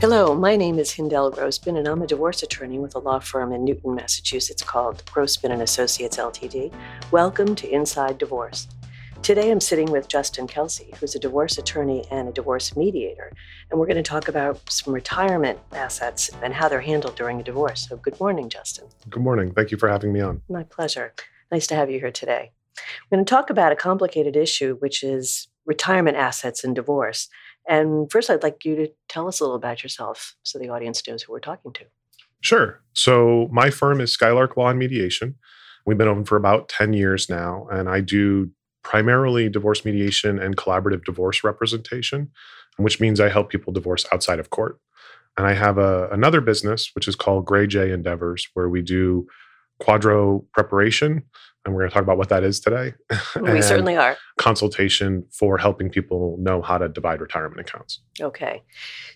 Hello, my name is Hindel Grossman, and I'm a divorce attorney with a law firm in Newton, Massachusetts called Grossman and Associates Ltd. Welcome to Inside Divorce. Today I'm sitting with Justin Kelsey, who's a divorce attorney and a divorce mediator, and we're going to talk about some retirement assets and how they're handled during a divorce. So, good morning, Justin. Good morning. Thank you for having me on. My pleasure. Nice to have you here today. We're going to talk about a complicated issue, which is retirement assets and divorce. And first, I'd like you to tell us a little about yourself so the audience knows who we're talking to. Sure. So, my firm is Skylark Law and Mediation. We've been open for about 10 years now, and I do primarily divorce mediation and collaborative divorce representation, which means I help people divorce outside of court. And I have a, another business, which is called Gray J Endeavors, where we do QDRO preparation. And we're going to talk about what that is today. We certainly are. Consultation for helping people know how to divide retirement accounts. Okay.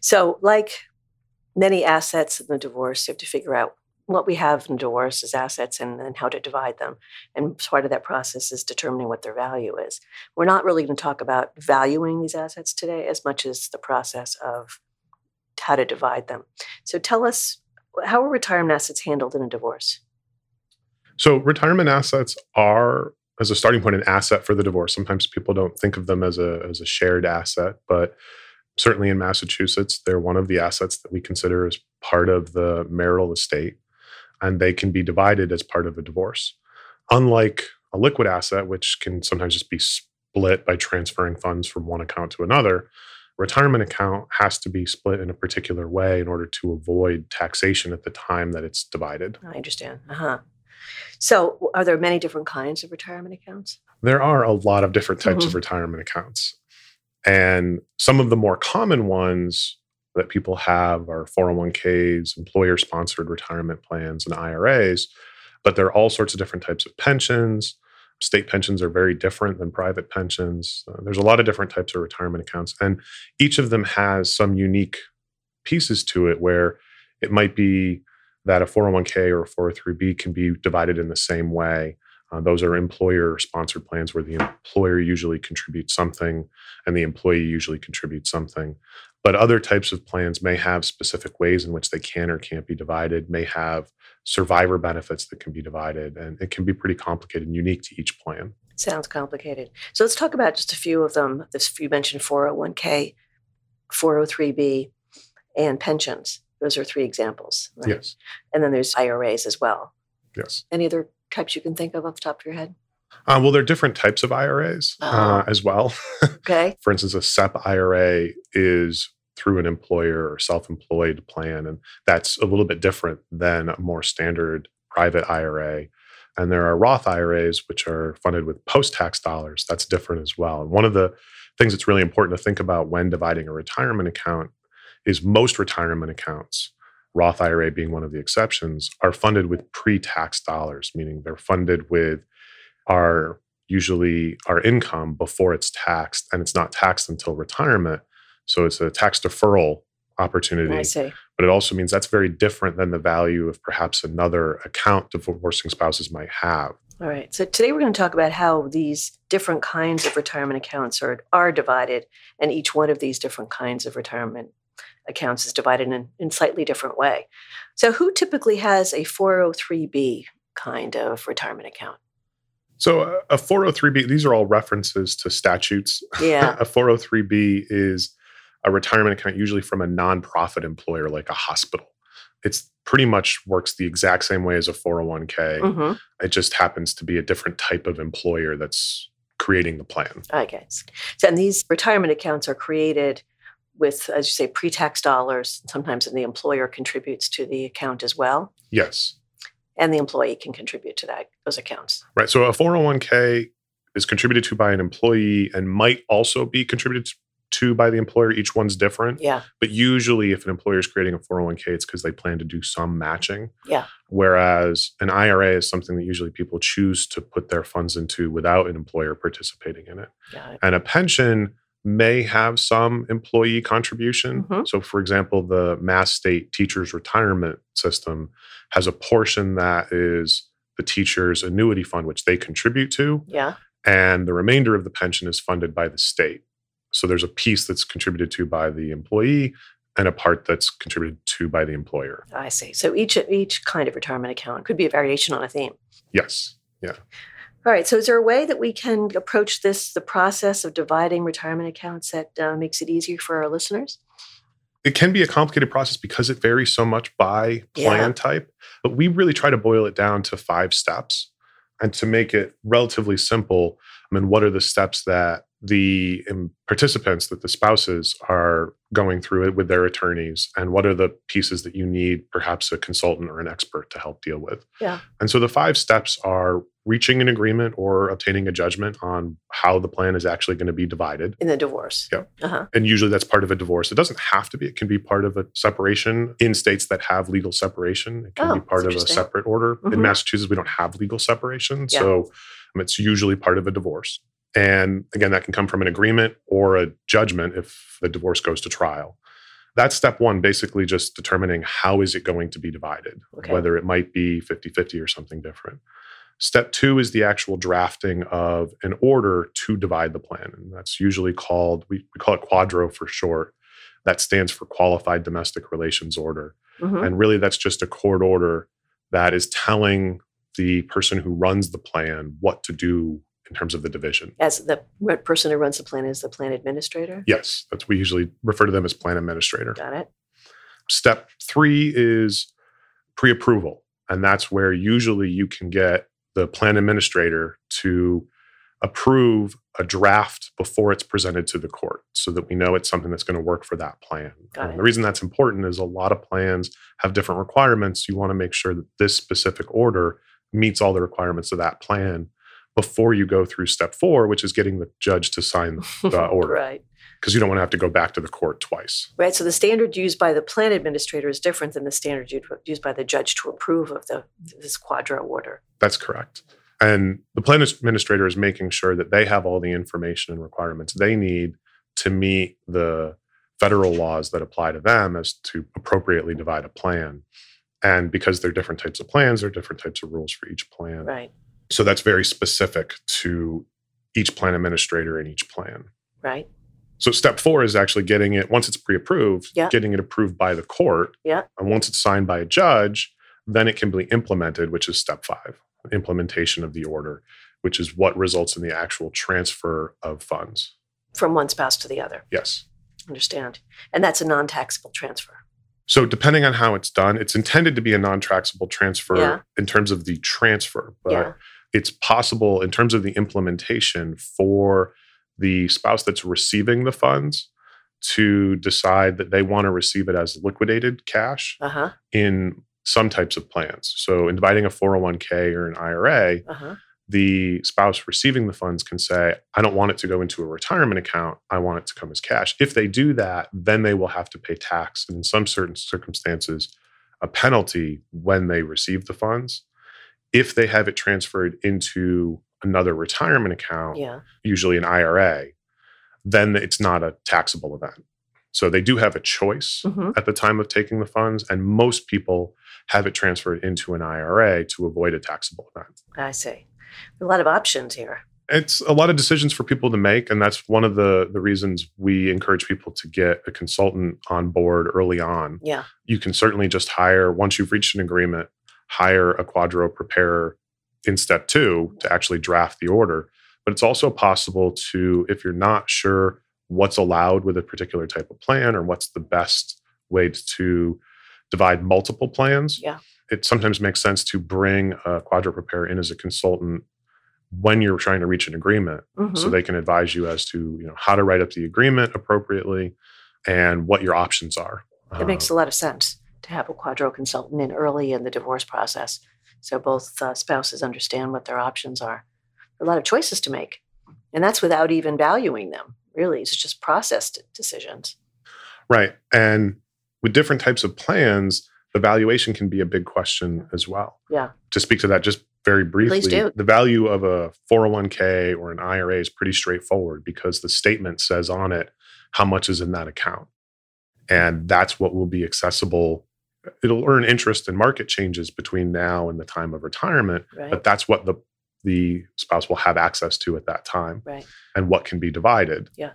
So, like many assets in the divorce, you have to figure out what we have in divorce as assets and, and how to divide them. And part of that process is determining what their value is. We're not really going to talk about valuing these assets today as much as the process of how to divide them. So tell us how are retirement assets handled in a divorce? So, retirement assets are, as a starting point, an asset for the divorce. Sometimes people don't think of them as a, as a shared asset, but certainly in Massachusetts, they're one of the assets that we consider as part of the marital estate and they can be divided as part of a divorce. Unlike a liquid asset, which can sometimes just be split by transferring funds from one account to another, retirement account has to be split in a particular way in order to avoid taxation at the time that it's divided. I understand. Uh-huh. So, are there many different kinds of retirement accounts? There are a lot of different types Mhm. of retirement accounts. And some of the more common ones that people have are 401ks, employer sponsored retirement plans, and IRAs. But there are all sorts of different types of pensions. State pensions are very different than private pensions. Uh, there's a lot of different types of retirement accounts, and each of them has some unique pieces to it where it might be that a 401k or a 403b can be divided in the same way. Uh, those are employer sponsored plans where the employer usually contributes something and the employee usually contributes something. But other types of plans may have specific ways in which they can or can't be divided, may have survivor benefits that can be divided, and it can be pretty complicated and unique to each plan. Sounds complicated. So let's talk about just a few of them. This you mentioned 401k, 403b, and pensions. Those are three examples. right? Yes. And then there's IRAs as well. Yes. Any other types you can think of off the top of your head? Uh, well, there are different types of IRAs uh, as well. Okay. For instance, a SEP IRA is through an employer or self employed plan, and that's a little bit different than a more standard private IRA. And there are Roth IRAs, which are funded with post tax dollars. That's different as well. And one of the things that's really important to think about when dividing a retirement account is most retirement accounts, Roth IRA being one of the exceptions, are funded with pre tax dollars, meaning they're funded with our usually our income before it's taxed and it's not taxed until retirement. So it's a tax deferral opportunity. I see. But it also means that's very different than the value of perhaps another account divorcing spouses might have. All right. So today we're going to talk about how these different kinds of retirement accounts are, are divided, and each one of these different kinds of retirement accounts is divided in in slightly different way. So who typically has a 403b kind of retirement account? So uh, a 403b, these are all references to statutes. Yeah. a 403b is a retirement account usually from a nonprofit employer like a hospital. It's pretty much works the exact same way as a 401k. hmm It just happens to be a different type of employer that's creating the plan. Okay. So, and these retirement accounts are created with, as you say, pre-tax dollars. Sometimes the employer contributes to the account as well, Yes. and the employee can contribute to that those accounts. Right. So a 401k is contributed to by an employee and might also be contributed to by the employer. Each one's different. Yeah. But usually, if an employer is creating a 401k, it's because they plan to do some matching. Yeah. Whereas an IRA is something that usually people choose to put their funds into without an employer participating in it. Yeah. And a pension may have some employee contribution. Mhm. So, for example, the Mass State Teachers Retirement System has a portion that is the teacher's annuity fund, which they contribute to, Yeah. and the remainder of the pension is funded by the state. So, there's a piece that's contributed to by the employee, and a part that's contributed to by the employer. I see. So each each kind of retirement account could be a variation on a theme. Yes. Yeah. All right. So is there a way that we can approach this, the process of dividing retirement accounts that uh, makes it easier for our listeners? It can be a complicated process because it varies so much by plan Yeah. type, but we really try to boil it down to five steps. And to make it relatively simple, I mean, what are the steps that the um, participants, that the spouses are going through it with their attorneys? And what are the pieces that you need perhaps a consultant or an expert to help deal with? Yeah. And so the five steps are reaching an agreement or obtaining a judgment on how the plan is actually going to be divided In the divorce. Yeah. Uh-huh. and usually that's part of a divorce. It doesn't have to be. It can be part of a separation in states that have legal separation. It can Oh, be part of a separate order. Mhm. In Massachusetts, we don't have legal separation, Yeah. so um, it's usually part of a divorce. And again, that can come from an agreement or a judgment if the divorce goes to trial. That's step one, basically just determining how is it going to be divided, Okay. whether it might be 50-50 or something different. Step two is the actual drafting of an order to divide the plan. And that's usually called, we, we call it QDRO for short. That stands for Qualified Domestic Relations Order. Mhm. And really, that's just a court order that is telling the person who runs the plan what to do in terms of the division. As the person who runs the plan is the plan administrator. Yes, that's we usually refer to them as plan administrator. Got it. Step three is pre approval. And that's where usually you can get the plan administrator to approve a draft before it's presented to the court so that we know it's something that's going to work for that plan. The reason that's important is a lot of plans have different requirements. You want to make sure that this specific order meets all the requirements of that plan before you go through step four, which is getting the judge to sign the order right. Because you don't want to have to go back to the court twice. Right. So the standard used by the plan administrator is different than the standard used by the judge to approve of the this QDRO order. That's correct. And the plan administrator is making sure that they have all the information and requirements they need to meet the federal laws that apply to them as to appropriately divide a plan. And because there are different types of plans, there are different types of rules for each plan. Right. So that's very specific to each plan administrator and each plan. Right. So step four is actually getting it, once it's pre approved, Yeah. getting it approved by the court. Yeah. And once it's signed by a judge, then it can be implemented, which is step five implementation of the order, which is what results in the actual transfer of funds. From one spouse to the other. Yes. Understand. And that's a non-taxable transfer. So depending on how it's done, it's intended to be a non-taxable transfer Yeah. in terms of the transfer, but Yeah. it's possible in terms of the implementation for the spouse that's receiving the funds to decide that they want to receive it as liquidated cash Uh-huh. in some types of plans. So in dividing a 401k or an IRA, Uh-huh. the spouse receiving the funds can say, I don't want it to go into a retirement account. I want it to come as cash. If they do that, then they will have to pay tax and in some certain circumstances, a penalty when they receive the funds. If they have it transferred into another retirement account, Yeah. usually an IRA, then it's not a taxable event. So they do have a choice hmm at the time of taking the funds, and most people have it transferred into an IRA to avoid a taxable event. I see. A lot of options here. It's a lot of decisions for people to make, and that's one of the the reasons we encourage people to get a consultant on board early on. Yeah. You can certainly just hire once you've reached an agreement, hire a QDRO preparer in step two to actually draft the order. But it's also possible to, if you're not sure what's allowed with a particular type of plan or what's the best way to divide multiple plans, Yeah. it sometimes makes sense to bring a QDRO preparer in as a consultant when you're trying to reach an agreement Mhm. so they can advise you as to you know how to write up the agreement appropriately and what your options are It makes Uh, a lot of sense to have a QDRO consultant in early in the divorce process, so both uh, spouses understand what their options are. A lot of choices to make, and that's without even valuing them. Really, it's just processed decisions. right and with different types of plans the valuation can be a big question as well Yeah. to speak to that just very briefly do. the value of a 401k or an ira is pretty straightforward because the statement says on it how much is in that account and that's what will be accessible it'll earn interest and market changes between now and the time of retirement Right. but that's what the the spouse will have access to at that time right. and what can be divided Yeah.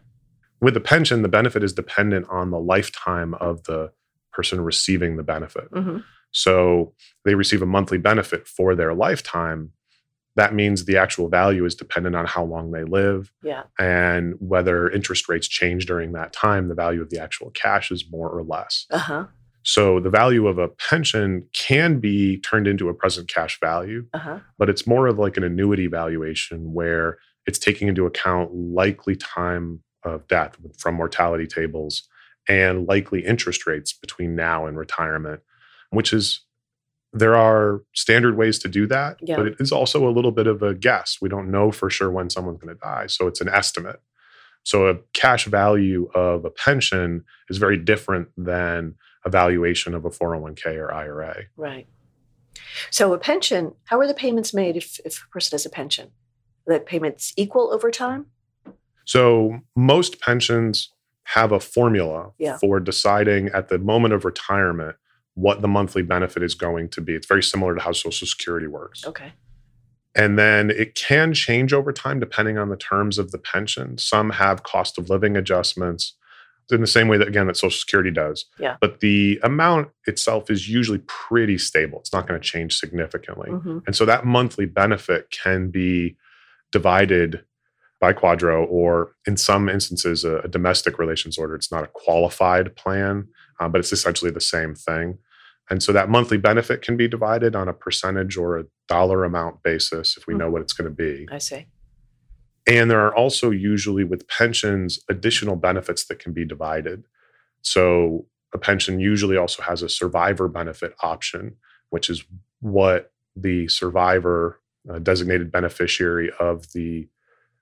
With the pension, the benefit is dependent on the lifetime of the person receiving the benefit. Mhm. So they receive a monthly benefit for their lifetime. That means the actual value is dependent on how long they live Yeah. and whether interest rates change during that time. The value of the actual cash is more or less. Uh huh. So the value of a pension can be turned into a present cash value, Uh huh. but it's more of like an annuity valuation where it's taking into account likely time of death from mortality tables and likely interest rates between now and retirement, which is there are standard ways to do that, Yeah. but it is also a little bit of a guess. We don't know for sure when someone's going to die, so it's an estimate. So a cash value of a pension is very different than a valuation of a 401k or IRA. Right. So a pension, how are the payments made if, if a person has a pension? The payments equal over time? So most pensions have a formula Yeah. for deciding at the moment of retirement what the monthly benefit is going to be. It's very similar to how Social Security works. Okay. And then it can change over time depending on the terms of the pension. Some have cost of living adjustments in the same way that, again, that Social Security does. Yeah. But the amount itself is usually pretty stable. It's not going to change significantly. hmm And so that monthly benefit can be divided by QDRO, or in some instances, a, a domestic relations order. It's not a qualified plan, uh, but it's essentially the same thing. And so that monthly benefit can be divided on a percentage or a dollar amount basis if we know what it's going to be. I see. And there are also usually with pensions additional benefits that can be divided. So a pension usually also has a survivor benefit option, which is what the survivor uh, designated beneficiary of the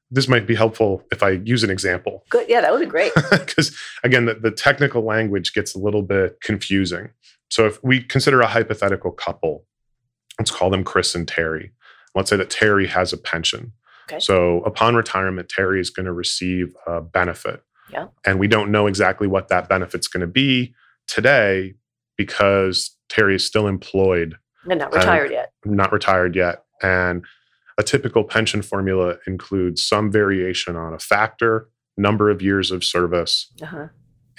this might be helpful if I use an example Good. Yeah, that would be great. because again the, the technical language gets a little bit confusing so if we consider a hypothetical couple let's call them chris and terry let's say that terry has a pension Okay. so upon retirement terry is going to receive a benefit Yeah. and we don't know exactly what that benefit's going to be today because terry is still employed And not retired yet. not retired yet. And a typical pension formula includes some variation on a factor, number of years of service, Uh-huh.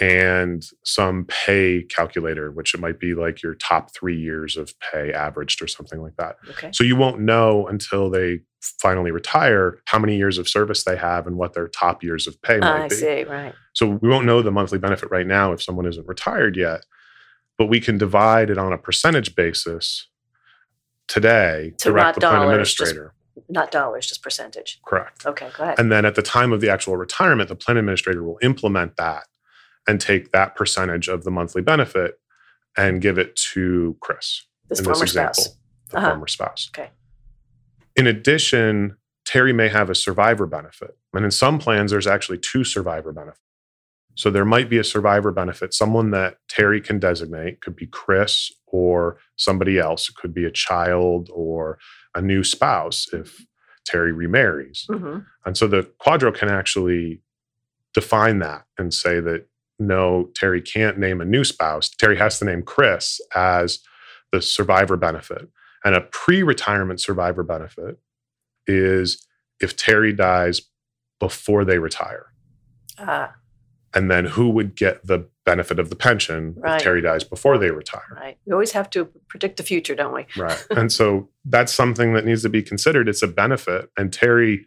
And some pay calculator, which it might be like your top three years of pay averaged or something like that. Okay. So you won't know until they finally retire how many years of service they have and what their top years of pay might be. I be. see. Right. So we won't know the monthly benefit right now if someone isn't retired yet, but we can divide it on a percentage basis today, So direct not the plan dollars, just- administrator. Not dollars, just percentage. Correct. Okay. Go ahead. And then at the time of the actual retirement, the plan administrator will implement that and take that percentage of the monthly benefit and give it to Chris this in former this example, spouse. the Uh-huh. former spouse. Okay. In addition, Terry may have a survivor benefit. And in some plans, there's actually two survivor benefits. So there might be a survivor benefit, someone that Terry can designate, could be Chris or somebody else. It could be a child or a new spouse if Terry remarries. hmm And so the QDRO can actually define that and say that no, Terry can't name a new spouse. Terry has to name Chris as the survivor benefit. And a pre retirement survivor benefit is if Terry dies before they retire. Ah, And then who would get the benefit of the pension Right. if Terry dies before they retire? right. We always have to predict the future, don't we? Right. and so that's something that needs to be considered. It's a benefit. And Terry,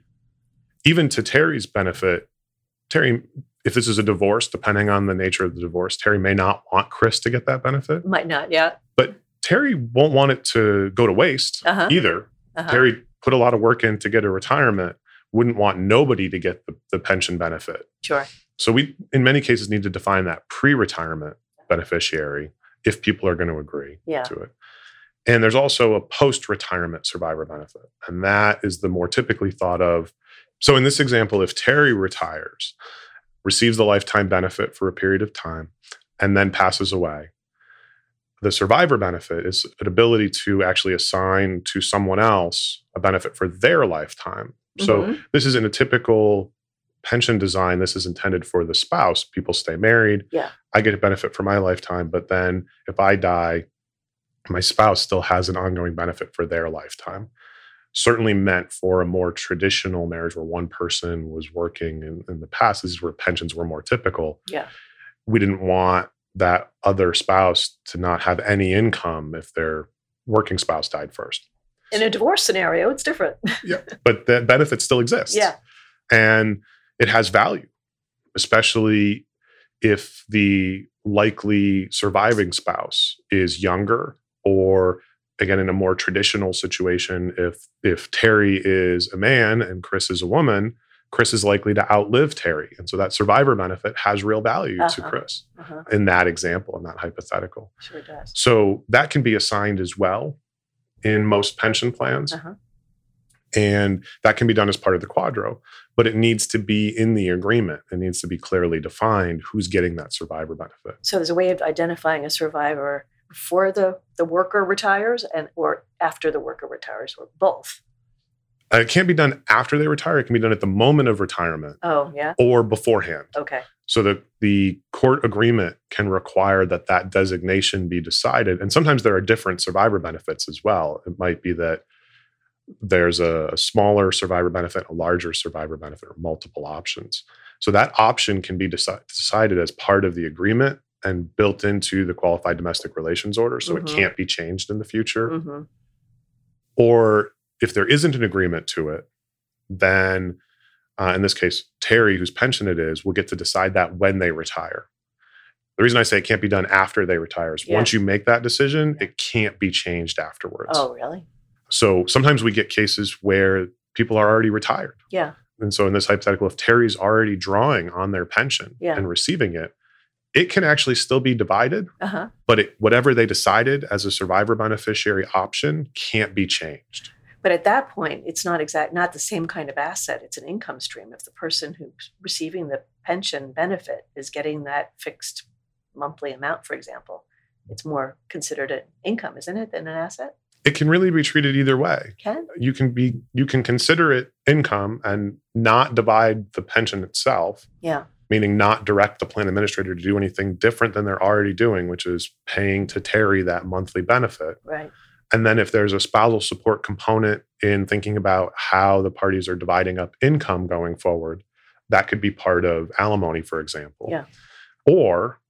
even to Terry's benefit, Terry, if this is a divorce, depending on the nature of the divorce, Terry may not want Chris to get that benefit, Might not. Yeah. but Terry won't want it to go to waste Uh-huh. either. Uh-huh. Terry put a lot of work in to get a retirement, wouldn't want nobody to get the, the pension benefit. Sure. So we, in many cases, need to define that pre-retirement beneficiary if people are going to agree Yeah. to it. And there's also a post-retirement survivor benefit, and that is the more typically thought of. So in this example, if Terry retires, receives the lifetime benefit for a period of time, and then passes away, the survivor benefit is an ability to actually assign to someone else a benefit for their lifetime. So Mhm. this isn't a typical pension design. This is intended for the spouse. People stay married. Yeah. I get a benefit for my lifetime, but then if I die, my spouse still has an ongoing benefit for their lifetime. Certainly meant for a more traditional marriage where one person was working in, in the past. This is where pensions were more typical. Yeah. We didn't want that other spouse to not have any income if their working spouse died first. In a divorce scenario, it's different. Yeah. But that benefit still exists. Yeah. And it has value, especially if the likely surviving spouse is younger or again in a more traditional situation if if terry is a man and chris is a woman chris is likely to outlive terry and so that survivor benefit has real value to Uh-huh. chris Uh-huh. in that example in that hypothetical Sure does. so that can be assigned as well in most pension plans Uh-huh. and that can be done as part of the QDRO but it needs to be in the agreement it needs to be clearly defined who's getting that survivor benefit So there's a way of identifying a survivor before the, the worker retires and or after the worker retires or both. Uh, it can't be done after they retire it can be done at the moment of retirement Oh, yeah. or beforehand Okay. so the, the court agreement can require that that designation be decided and sometimes there are different survivor benefits as well it might be that there's a, a smaller survivor benefit a larger survivor benefit or multiple options so that option can be deci- decided as part of the agreement and built into the qualified domestic relations order so Mhm. it can't be changed in the future hmm or if there isn't an agreement to it, then uh, in this case, Terry, whose pension it is, will get to decide that when they retire. The reason I say it can't be done after they retire is Yeah. once you make that decision, it can't be changed afterwards. Oh, really? So sometimes we get cases where people are already retired. Yeah. And so in this hypothetical, if Terry's already drawing on their pension Yeah. and receiving it, it can actually still be divided, Uh huh. but it, whatever they decided as a survivor beneficiary option can't be changed. But at that point, it's not exact, not the same kind of asset. It's an income stream. If the person who's receiving the pension benefit is getting that fixed monthly amount, for example, it's more considered an income, isn't it, than an asset? It can really be treated either way. Can You can be you can consider it income and not divide the pension itself, yeah. Meaning not direct the plan administrator to do anything different than they're already doing, which is paying to Terry that monthly benefit. Right. And then if there's a spousal support component in thinking about how the parties are dividing up income going forward, that could be part of alimony, for example. Yeah. Or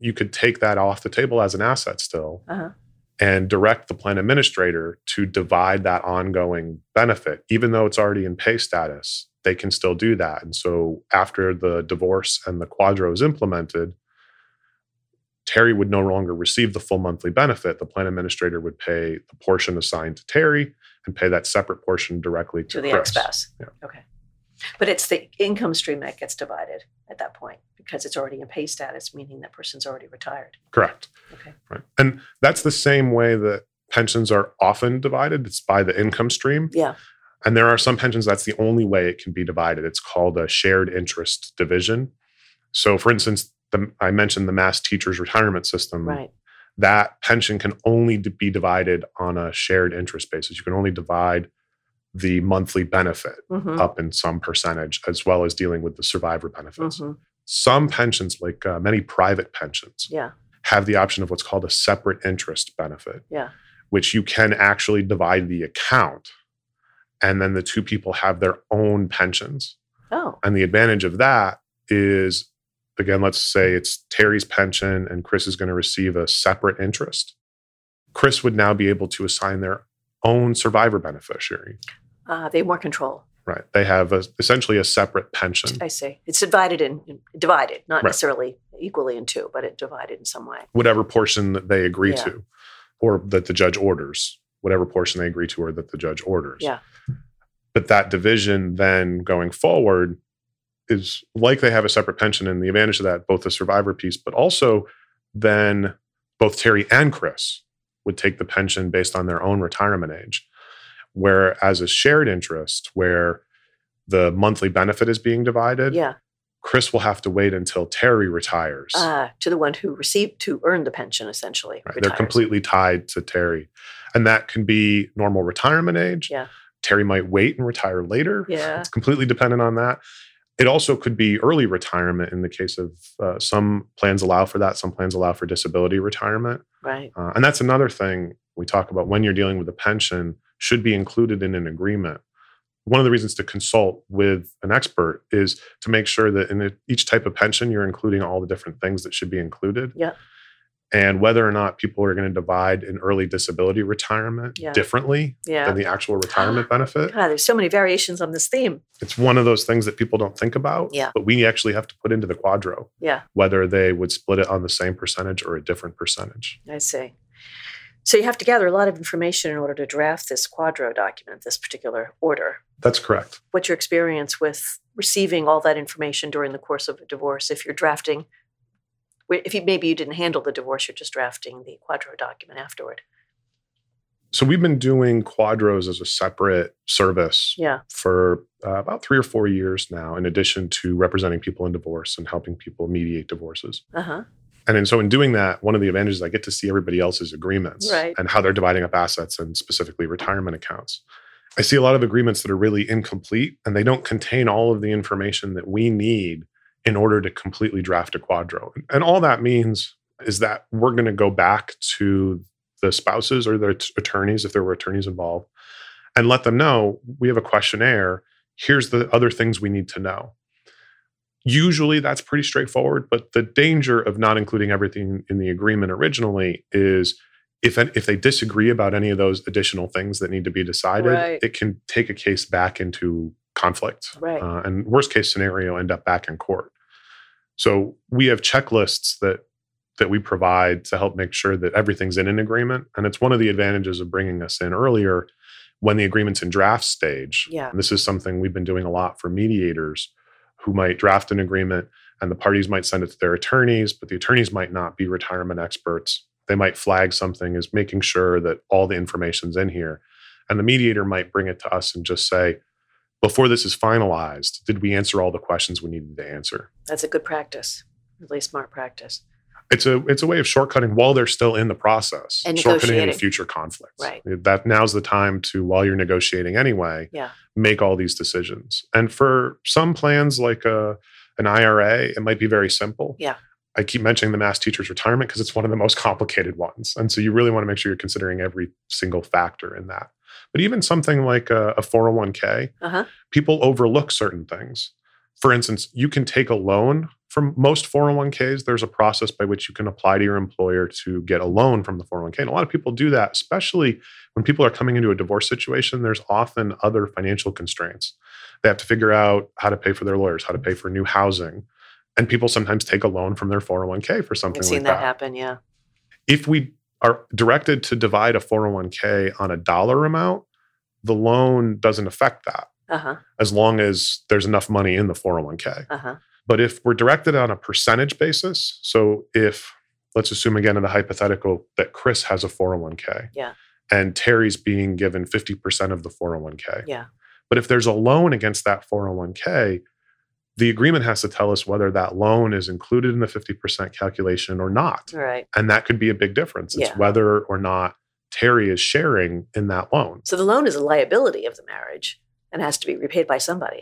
you could take that off the table as an asset still Uh huh. And direct the plan administrator to divide that ongoing benefit, even though it's already in pay status. They can still do that. And so after the divorce and the QDRO is implemented, Terry would no longer receive the full monthly benefit. The plan administrator would pay the portion assigned to Terry and pay that separate portion directly to, To the ex spouse. Yeah. Okay. But it's the income stream that gets divided at that point because it's already in pay status, meaning that person's already retired. Correct. Okay. Right. And that's the same way that pensions are often divided. It's by the income stream. Yeah. And there are some pensions that's the only way it can be divided. It's called a shared interest division. So, for instance, the, I mentioned the Mass Teachers Retirement System. Right. That pension can only be divided on a shared interest basis. You can only divide the monthly benefit hmm up in some percentage, as well as dealing with the survivor benefits. hmm Some pensions, like uh, many private pensions, Yeah. have the option of what's called a separate interest benefit Yeah. which you can actually divide the account and then the two people have their own pensions. Oh. And the advantage of that is again, let's say it's Terry's pension and Chris is going to receive a separate interest. Chris would now be able to assign their own survivor beneficiary. Uh, they have more control. Right. They have a, essentially a separate pension. I see. It's divided in, divided, not Right. necessarily equally in two, but it divided in some way. whatever portion that they agree Yeah. to or that the judge orders, whatever portion they agree to or that the judge orders. Yeah. But that division then going forward is like they have a separate pension and the advantage of that, both the survivor piece, but also then both Terry and Chris would take the pension based on their own retirement age. Whereas a shared interest where the monthly benefit is being divided, Yeah. Chris will have to wait until Terry retires. Uh, to the one who received, to earn the pension, essentially. Right. They're completely tied to Terry. And that can be normal retirement age. Yeah. Terry might wait and retire later. Yeah. It's completely dependent on that. It also could be early retirement in the case of uh, some plans allow for that, some plans allow for disability retirement. Right. Uh, and that's another thing we talk about when you're dealing with a pension. Should be included in an agreement. One of the reasons to consult with an expert is to make sure that in each type of pension, you're including all the different things that should be included. Yeah. And whether or not people are going to divide an early disability retirement Yeah. differently Yeah. than the actual retirement benefit. God, there's so many variations on this theme. It's one of those things that people don't think about. Yeah. But we actually have to put into the QDRO Yeah, whether they would split it on the same percentage or a different percentage. I see. So you have to gather a lot of information in order to draft this QDRO document, this particular order. That's correct. What's your experience with receiving all that information during the course of a divorce? If you're drafting, if you maybe you didn't handle the divorce, you're just drafting the QDRO document afterward. So we've been doing QDROs as a separate service Yeah, for uh, about three or four years now, in addition to representing people in divorce and helping people mediate divorces. uh huh. And so in doing that, one of the advantages I get to see everybody else's agreements Right. and how they're dividing up assets and specifically retirement accounts. I see a lot of agreements that are really incomplete and they don't contain all of the information that we need in order to completely draft a QDRO. And all that means is that we're going to go back to the spouses or their t- attorneys, if there were attorneys involved, and let them know we have a questionnaire. Here's the other things we need to know. Usually that's pretty straightforward, but the danger of not including everything in the agreement originally is if if they disagree about any of those additional things that need to be decided, Right. it can take a case back into conflict. Right. Uh, and worst case scenario, end up back in court. So we have checklists that that we provide to help make sure that everything's in an agreement. And it's one of the advantages of bringing us in earlier when the agreement's in draft stage. Yeah. And this is something we've been doing a lot for mediators who might draft an agreement and the parties might send it to their attorneys, but the attorneys might not be retirement experts. They might flag something as making sure that all the information's in here. And the mediator might bring it to us and just say, before this is finalized, did we answer all the questions we needed to answer? That's a good practice, really smart practice. It's a it's a way of shortcutting while they're still in the process, And shortcutting any future conflicts. Right. That now's the time to while you're negotiating anyway, Yeah. make all these decisions. And for some plans like a an IRA, it might be very simple. Yeah. I keep mentioning the mass teachers retirement because it's one of the most complicated ones. And so you really want to make sure you're considering every single factor in that. But even something like a, a 401k, Uh huh. people overlook certain things. For instance, you can take a loan from most 401ks. There's a process by which you can apply to your employer to get a loan from the 401k. And a lot of people do that, especially when people are coming into a divorce situation. There's often other financial constraints. They have to figure out how to pay for their lawyers, how to pay for new housing. And people sometimes take a loan from their 401k for something I've seen like that that happen. Yeah. if we are directed to divide a 401k on a dollar amount, the loan doesn't affect that Uh huh. as long as there's enough money in the 401k. Uh huh. But if we're directed on a percentage basis, so if let's assume again in the hypothetical that Chris has a 401k Yeah. and Terry's being given 50% of the 401k. Yeah. But if there's a loan against that 401k, the agreement has to tell us whether that loan is included in the 50% calculation or not. Right. And that could be a big difference. It's Yeah. whether or not Terry is sharing in that loan. So the loan is a liability of the marriage and has to be repaid by somebody.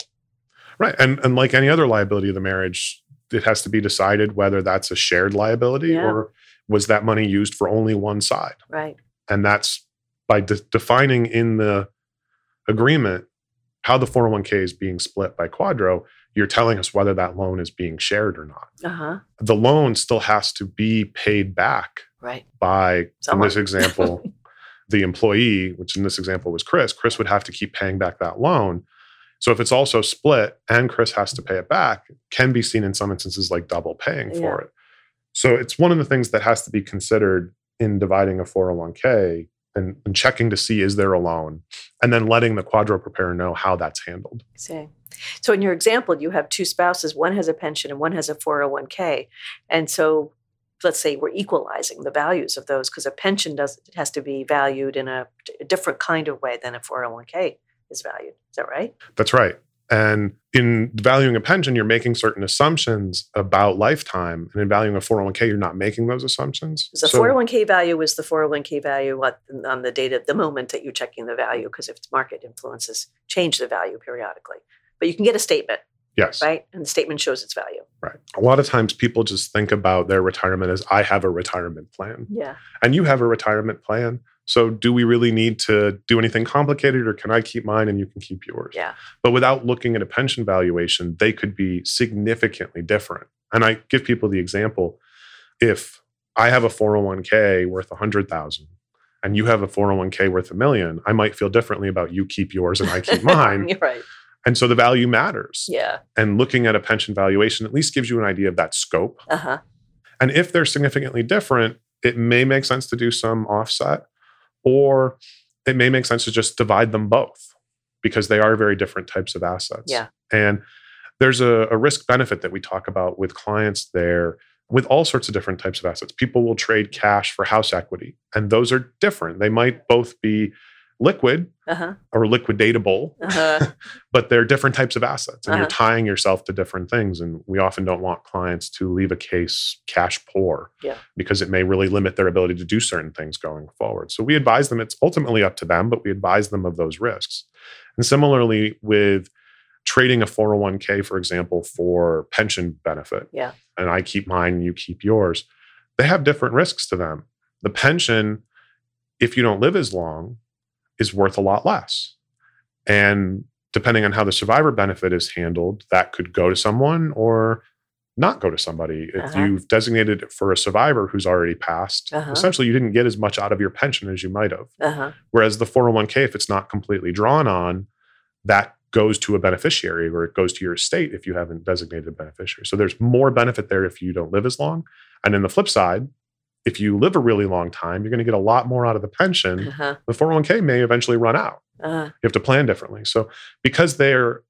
Right. And and like any other liability of the marriage, it has to be decided whether that's a shared liability Yeah. or was that money used for only one side. Right. And that's by de- defining in the agreement how the 401k is being split by QDRO, you're telling us whether that loan is being shared or not. Uh huh. The loan still has to be paid back Right. by Someone. in this example the employee which in this example was chris chris would have to keep paying back that loan so if it's also split and chris has to pay it back it can be seen in some instances like double paying Yeah. for it so it's one of the things that has to be considered in dividing a 401k and, and checking to see is there a loan and then letting the QDRO preparer know how that's handled See. So in your example, you have two spouses. One has a pension and one has a 401k. And so let's say we're equalizing the values of those because a pension does it has to be valued in a, a different kind of way than a 401k is valued. Is that right? That's right. And in valuing a pension, you're making certain assumptions about lifetime. And in valuing a 401k, you're not making those assumptions. The So- 401k value is the 401k value what, on the date at the moment that you're checking the value because if it's market influences change the value periodically. But you can get a statement, yes. right? And the statement shows its value. Right. A lot of times people just think about their retirement as I have a retirement plan. Yeah. And you have a retirement plan, So, do we really need to do anything complicated, or can I keep mine and you can keep yours? Yeah. But without looking at a pension valuation, they could be significantly different. And I give people the example if I have a 401k worth 100,000 and you have a 401k worth a million, I might feel differently about you keep yours and I keep mine. Right. And so the value matters. Yeah. And looking at a pension valuation at least gives you an idea of that scope. Uh huh. And if they're significantly different, it may make sense to do some offset, or it may make sense to just divide them both because they are very different types of assets. Yeah. And there's a, a risk benefit that we talk about with clients there with all sorts of different types of assets. People will trade cash for house equity, and those are different. They might both be liquid Uh huh. or liquidatable, Uh huh. but they're different types of assets and you're Uh-huh. tying yourself to different things and we often don't want clients to leave a case cash poor Yeah. because it may really limit their ability to do certain things going forward so we advise them it's ultimately up to them but we advise them of those risks and similarly with trading a 401k for example for pension benefit Yeah. and i keep mine you keep yours they have different risks to them the pension if you don't live as long is worth a lot less and depending on how the survivor benefit is handled, that could go to someone or not go to somebody. If Uh-huh. you've designated it for a survivor who's already passed, Uh-huh. essentially you didn't get as much out of your pension as you might have. Uh huh. Whereas the 401k, if it's not completely drawn on, that goes to a beneficiary or it goes to your estate if you haven't designated a beneficiary. So there's more benefit there if you don't live as long. And then the flip side, if you live a really long time, you're going to get a lot more out of the pension. Uh huh. The 401k may eventually run out Uh, you have to plan differently. So, because they're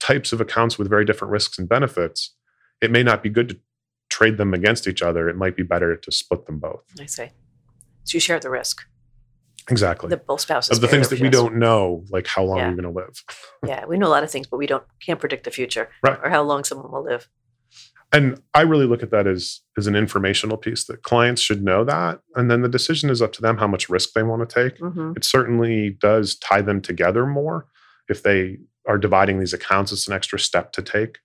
types of accounts with very different risks and benefits, it may not be good to trade them against each other. It might be better to split them both. I see. So you share the risk. Exactly. The both spouses. of the things that we don't know, like how long Yeah. you're going to live. Yeah, we know a lot of things, but we don't can't predict the future Right. or how long someone will live. And I really look at that as, as an informational piece that clients should know that. And then the decision is up to them how much risk they want to take. hmm It certainly does tie them together more. If they are dividing these accounts, it's an extra step to take.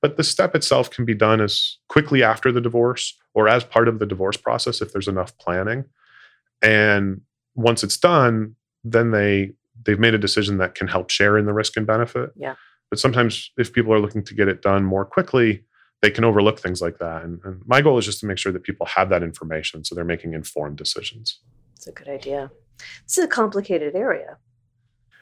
But the step itself can be done as quickly after the divorce or as part of the divorce process if there's enough planning. And once it's done, then they they've made a decision that can help share in the risk and benefit. Yeah. But sometimes if people are looking to get it done more quickly, they can overlook things like that. And, and my goal is just to make sure that people have that information so they're making informed decisions. It's a good idea. This is a complicated area.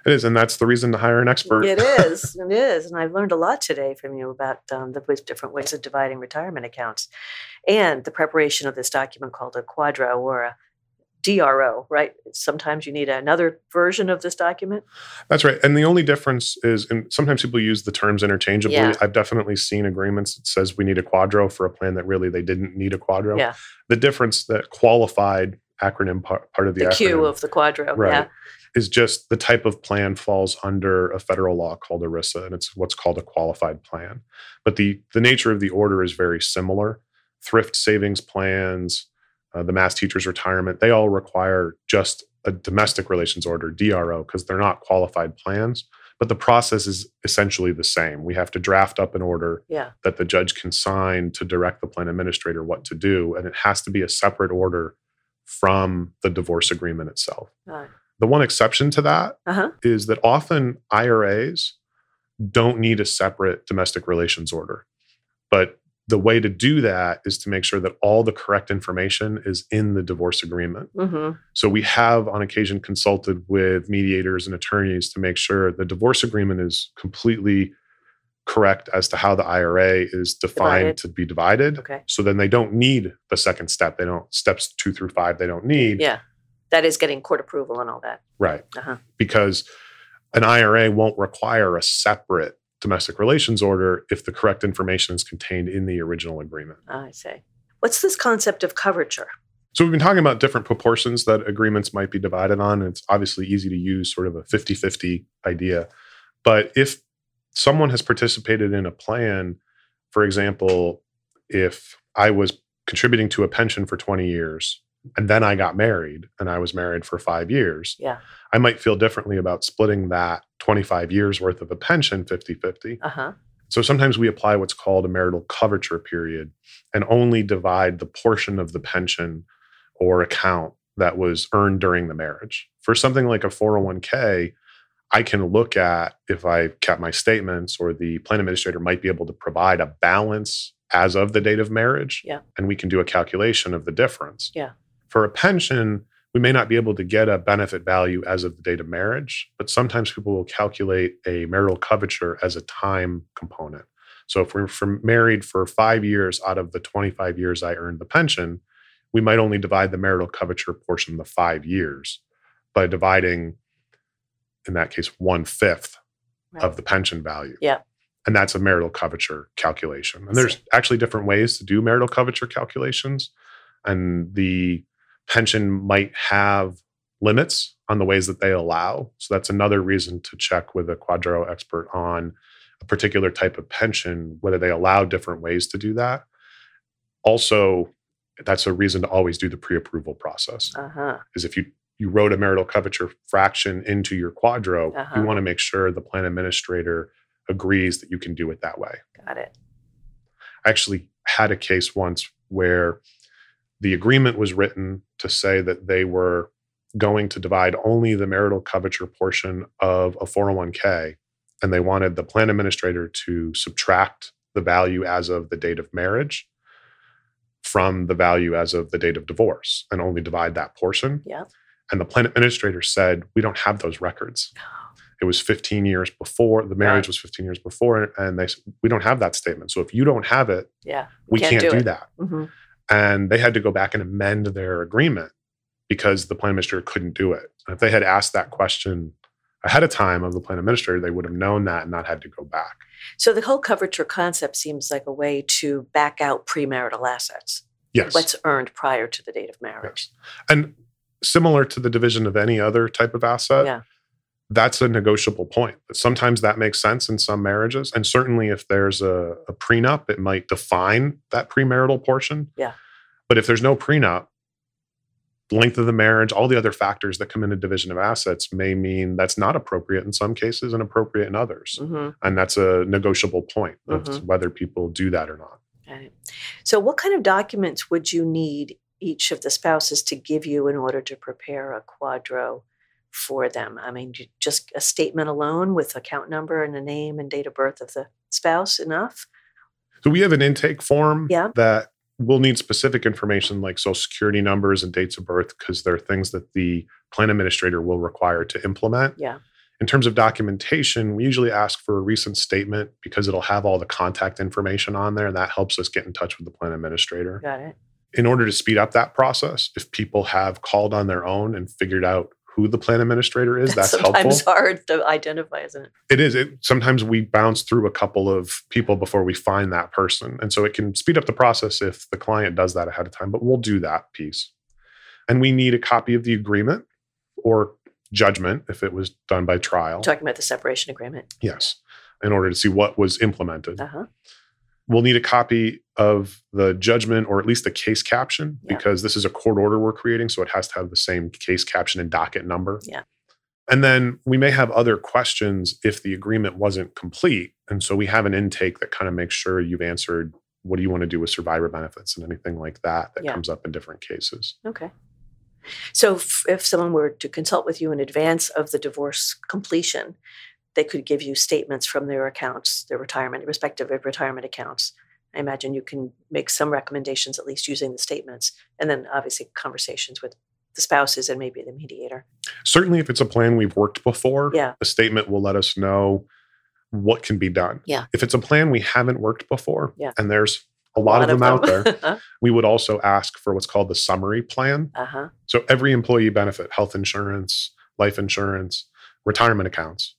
It is, and that's the reason to hire an expert. It is. It is. And I've learned a lot today from you about um, the different ways of dividing retirement accounts and the preparation of this document called a QDRO or a DRO, right? Sometimes you need another version of this document. That's right. And the only difference is, and sometimes people use the terms interchangeably. Yeah. I've definitely seen agreements that says we need a QDRO for a plan that really they didn't need a QDRO. Yeah. The difference that qualified acronym part, part of the, The, acronym Q of the QDRO. right, Yeah. is just the type of plan falls under a federal law called ERISA, and it's what's called a qualified plan. But the the nature of the order is very similar. Thrift savings plans, uh, the mass teachers retirement, they all require just a domestic relations order, DRO, because they're not qualified plans. But the process is essentially the same. We have to draft up an order Yeah. that the judge can sign to direct the plan administrator what to do, and it has to be a separate order from the divorce agreement itself. Uh The one exception to that is huh. that often IRAs don't need a separate domestic relations order. But the way to do that is to make sure that all the correct information is in the divorce agreement. hmm So we have on occasion consulted with mediators and attorneys to make sure the divorce agreement is completely correct as to how the IRA is defined Divided. to be divided. Okay. So then they don't need the second step. They don't steps 2 through 5 they don't need. Yeah. That is getting court approval and all that. Right. Uh-huh. Because an IRA won't require a separate domestic relations order if the correct information is contained in the original agreement. Ah, I say. What's this concept of coverture? So we've been talking about different proportions that agreements might be divided on. And it's obviously easy to use sort of a 50-50 idea. But if someone has participated in a plan, for example, if I was contributing to a pension for 20 years and then I got married and I was married for 5 years, Yeah. I might feel differently about splitting that 25 years worth of a pension 50-50. Uh huh. So sometimes we apply what's called a marital coverture period and only divide the portion of the pension or account that was earned during the marriage. For something like a 401k, I can look at if I kept my statements or the plan administrator might be able to provide a balance as of the date of marriage. Yeah. And we can do a calculation of the difference. Yeah. For a pension, we may not be able to get a benefit value as of the date of marriage, but sometimes people will calculate a marital coverture as a time component. So if we're from married for five years out of the 25 years I earned the pension, we might only divide the marital coverture portion the five years by dividing, in that case, one fifth Right. of the pension value. Yeah. And that's a marital coverture calculation. And there's actually different ways to do marital coverture calculations. And the pension might have limits on the ways that they allow. So that's another reason to check with a QDRO expert on a particular type of pension, whether they allow different ways to do that. Also, that's a reason to always do the pre-approval process. Uh huh. Is if you you wrote a marital coverture fraction into your QDRO, Uh-huh. you want to make sure the plan administrator agrees that you can do it that way. Got it. I actually had a case once where the agreement was written to say that they were going to divide only the marital coverture portion of a 401k and they wanted the plan administrator to subtract the value as of the date of marriage from the value as of the date of divorce and only divide that portion. Yeah. And the plan administrator said, We don't have those records. It was 15 years before, the marriage Right. was 15 years before. And they said, We don't have that statement. So if you don't have it, Yeah. we Can't can't, do do, that. hmm And they had to go back and amend their agreement because the plan administrator couldn't do it. And if they had asked that question ahead of time of the plan administrator, they would have known that and not had to go back. So the whole coverture concept seems like a way to back out premarital assets. Yes. What's earned prior to the date of marriage. and similar to the division of any other type of asset, yeah. That's a negotiable point. Sometimes that makes sense in some marriages. And certainly if there's a, a prenup, it might define that premarital portion. Yeah. But if there's no prenup, length of the marriage, all the other factors that come into division of assets may mean that's not appropriate in some cases and appropriate in others. hmm And that's a negotiable point of Mhm. whether people do that or not. It. So, what kind of documents would you need each of the spouses to give you in order to prepare a QDRO for them? I mean, just a statement alone with account number and a name and date of birth of the spouse enough? So we have an intake form Yeah. that will need specific information like social security numbers and dates of birth because they're things that the plan administrator will require to implement. Yeah. In terms of documentation, we usually ask for a recent statement because it'll have all the contact information on there and that helps us get in touch with the plan administrator. Got it. In order to speed up that process, if people have called on their own and figured out who the plan administrator is, that's, helpful. sometimes hard to identify, isn't it? It is. It sometimes we bounce through a couple of people before we find that person, and so it can speed up the process if the client does that ahead of time. But we'll do that piece, and we need a copy of the agreement or judgment if it was done by trial. Talking about the separation agreement. Yes, in order to see what was implemented. Uh huh. We'll need a copy of the judgment or at least the case caption Yeah. because this is a court order we're creating, so it has to have the same case caption and docket number. Yeah. And then we may have other questions if the agreement wasn't complete. And so we have an intake that kind of makes sure you've answered what do you want to do with survivor benefits and anything like that that Yeah. comes up in different cases. Okay. So, if, if someone were to consult with you in advance of the divorce completion, they could give you statements from their accounts, their retirement, respective retirement accounts. I imagine you can make some recommendations, at least using the statements, and then obviously conversations with the spouses and maybe the mediator. Certainly, if it's a plan we've worked before, Yeah. a statement will let us know what can be done. Yeah. If it's a plan we haven't worked before, Yeah. and there's a lot, of them, out there, uh we would also ask for what's called the summary plan. huh. So every employee benefit, health insurance, life insurance, retirement accounts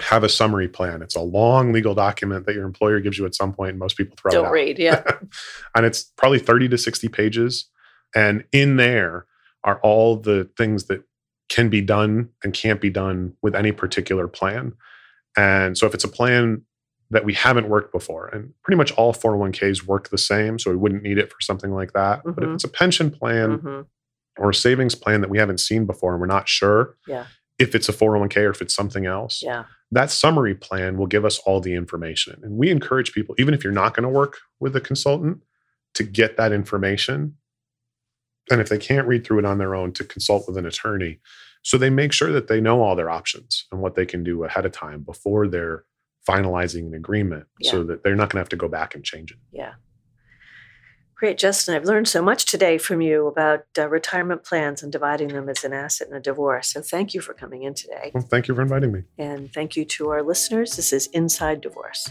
have a summary plan. It's a long legal document that your employer gives you at some point. And most people throw it Don't out. read. Yeah. and it's probably 30 to 60 pages. And in there are all the things that can be done and can't be done with any particular plan. And so if it's a plan that we haven't worked before, and pretty much all 401ks work the same, so we wouldn't need it for something like that. But if Mhm. it's a pension plan hmm or a savings plan that we haven't seen before and we're not sure Yeah. if it's a 401k or if it's something else, Yeah. That summary plan will give us all the information. And we encourage people, even if you're not going to work with a consultant, to get that information And if they can't read through it on their own, to consult with an attorney. So they make sure that they know all their options and what they can do ahead of time before they're finalizing an agreement Yeah. so that they're not going to have to go back and change it. Yeah. Great, Justin. I've learned so much today from you about uh, retirement plans and dividing them as an asset in a divorce. So thank you for coming in today. Well, thank you for inviting me. And thank you to our listeners. This is Inside Divorce.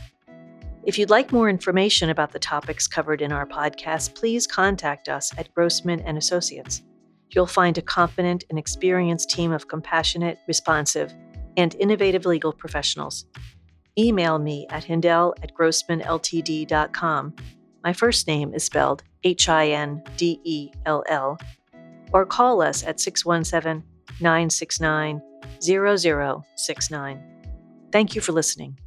If you'd like more information about the topics covered in our podcast, please contact us at Grossman and Associates. You'll find a competent and experienced team of compassionate, responsive, and innovative legal professionals. Email me at hindell at grossmanltd.com. My first name is spelled H I N D E L L. Or call us at 617 969 0069. Thank you for listening.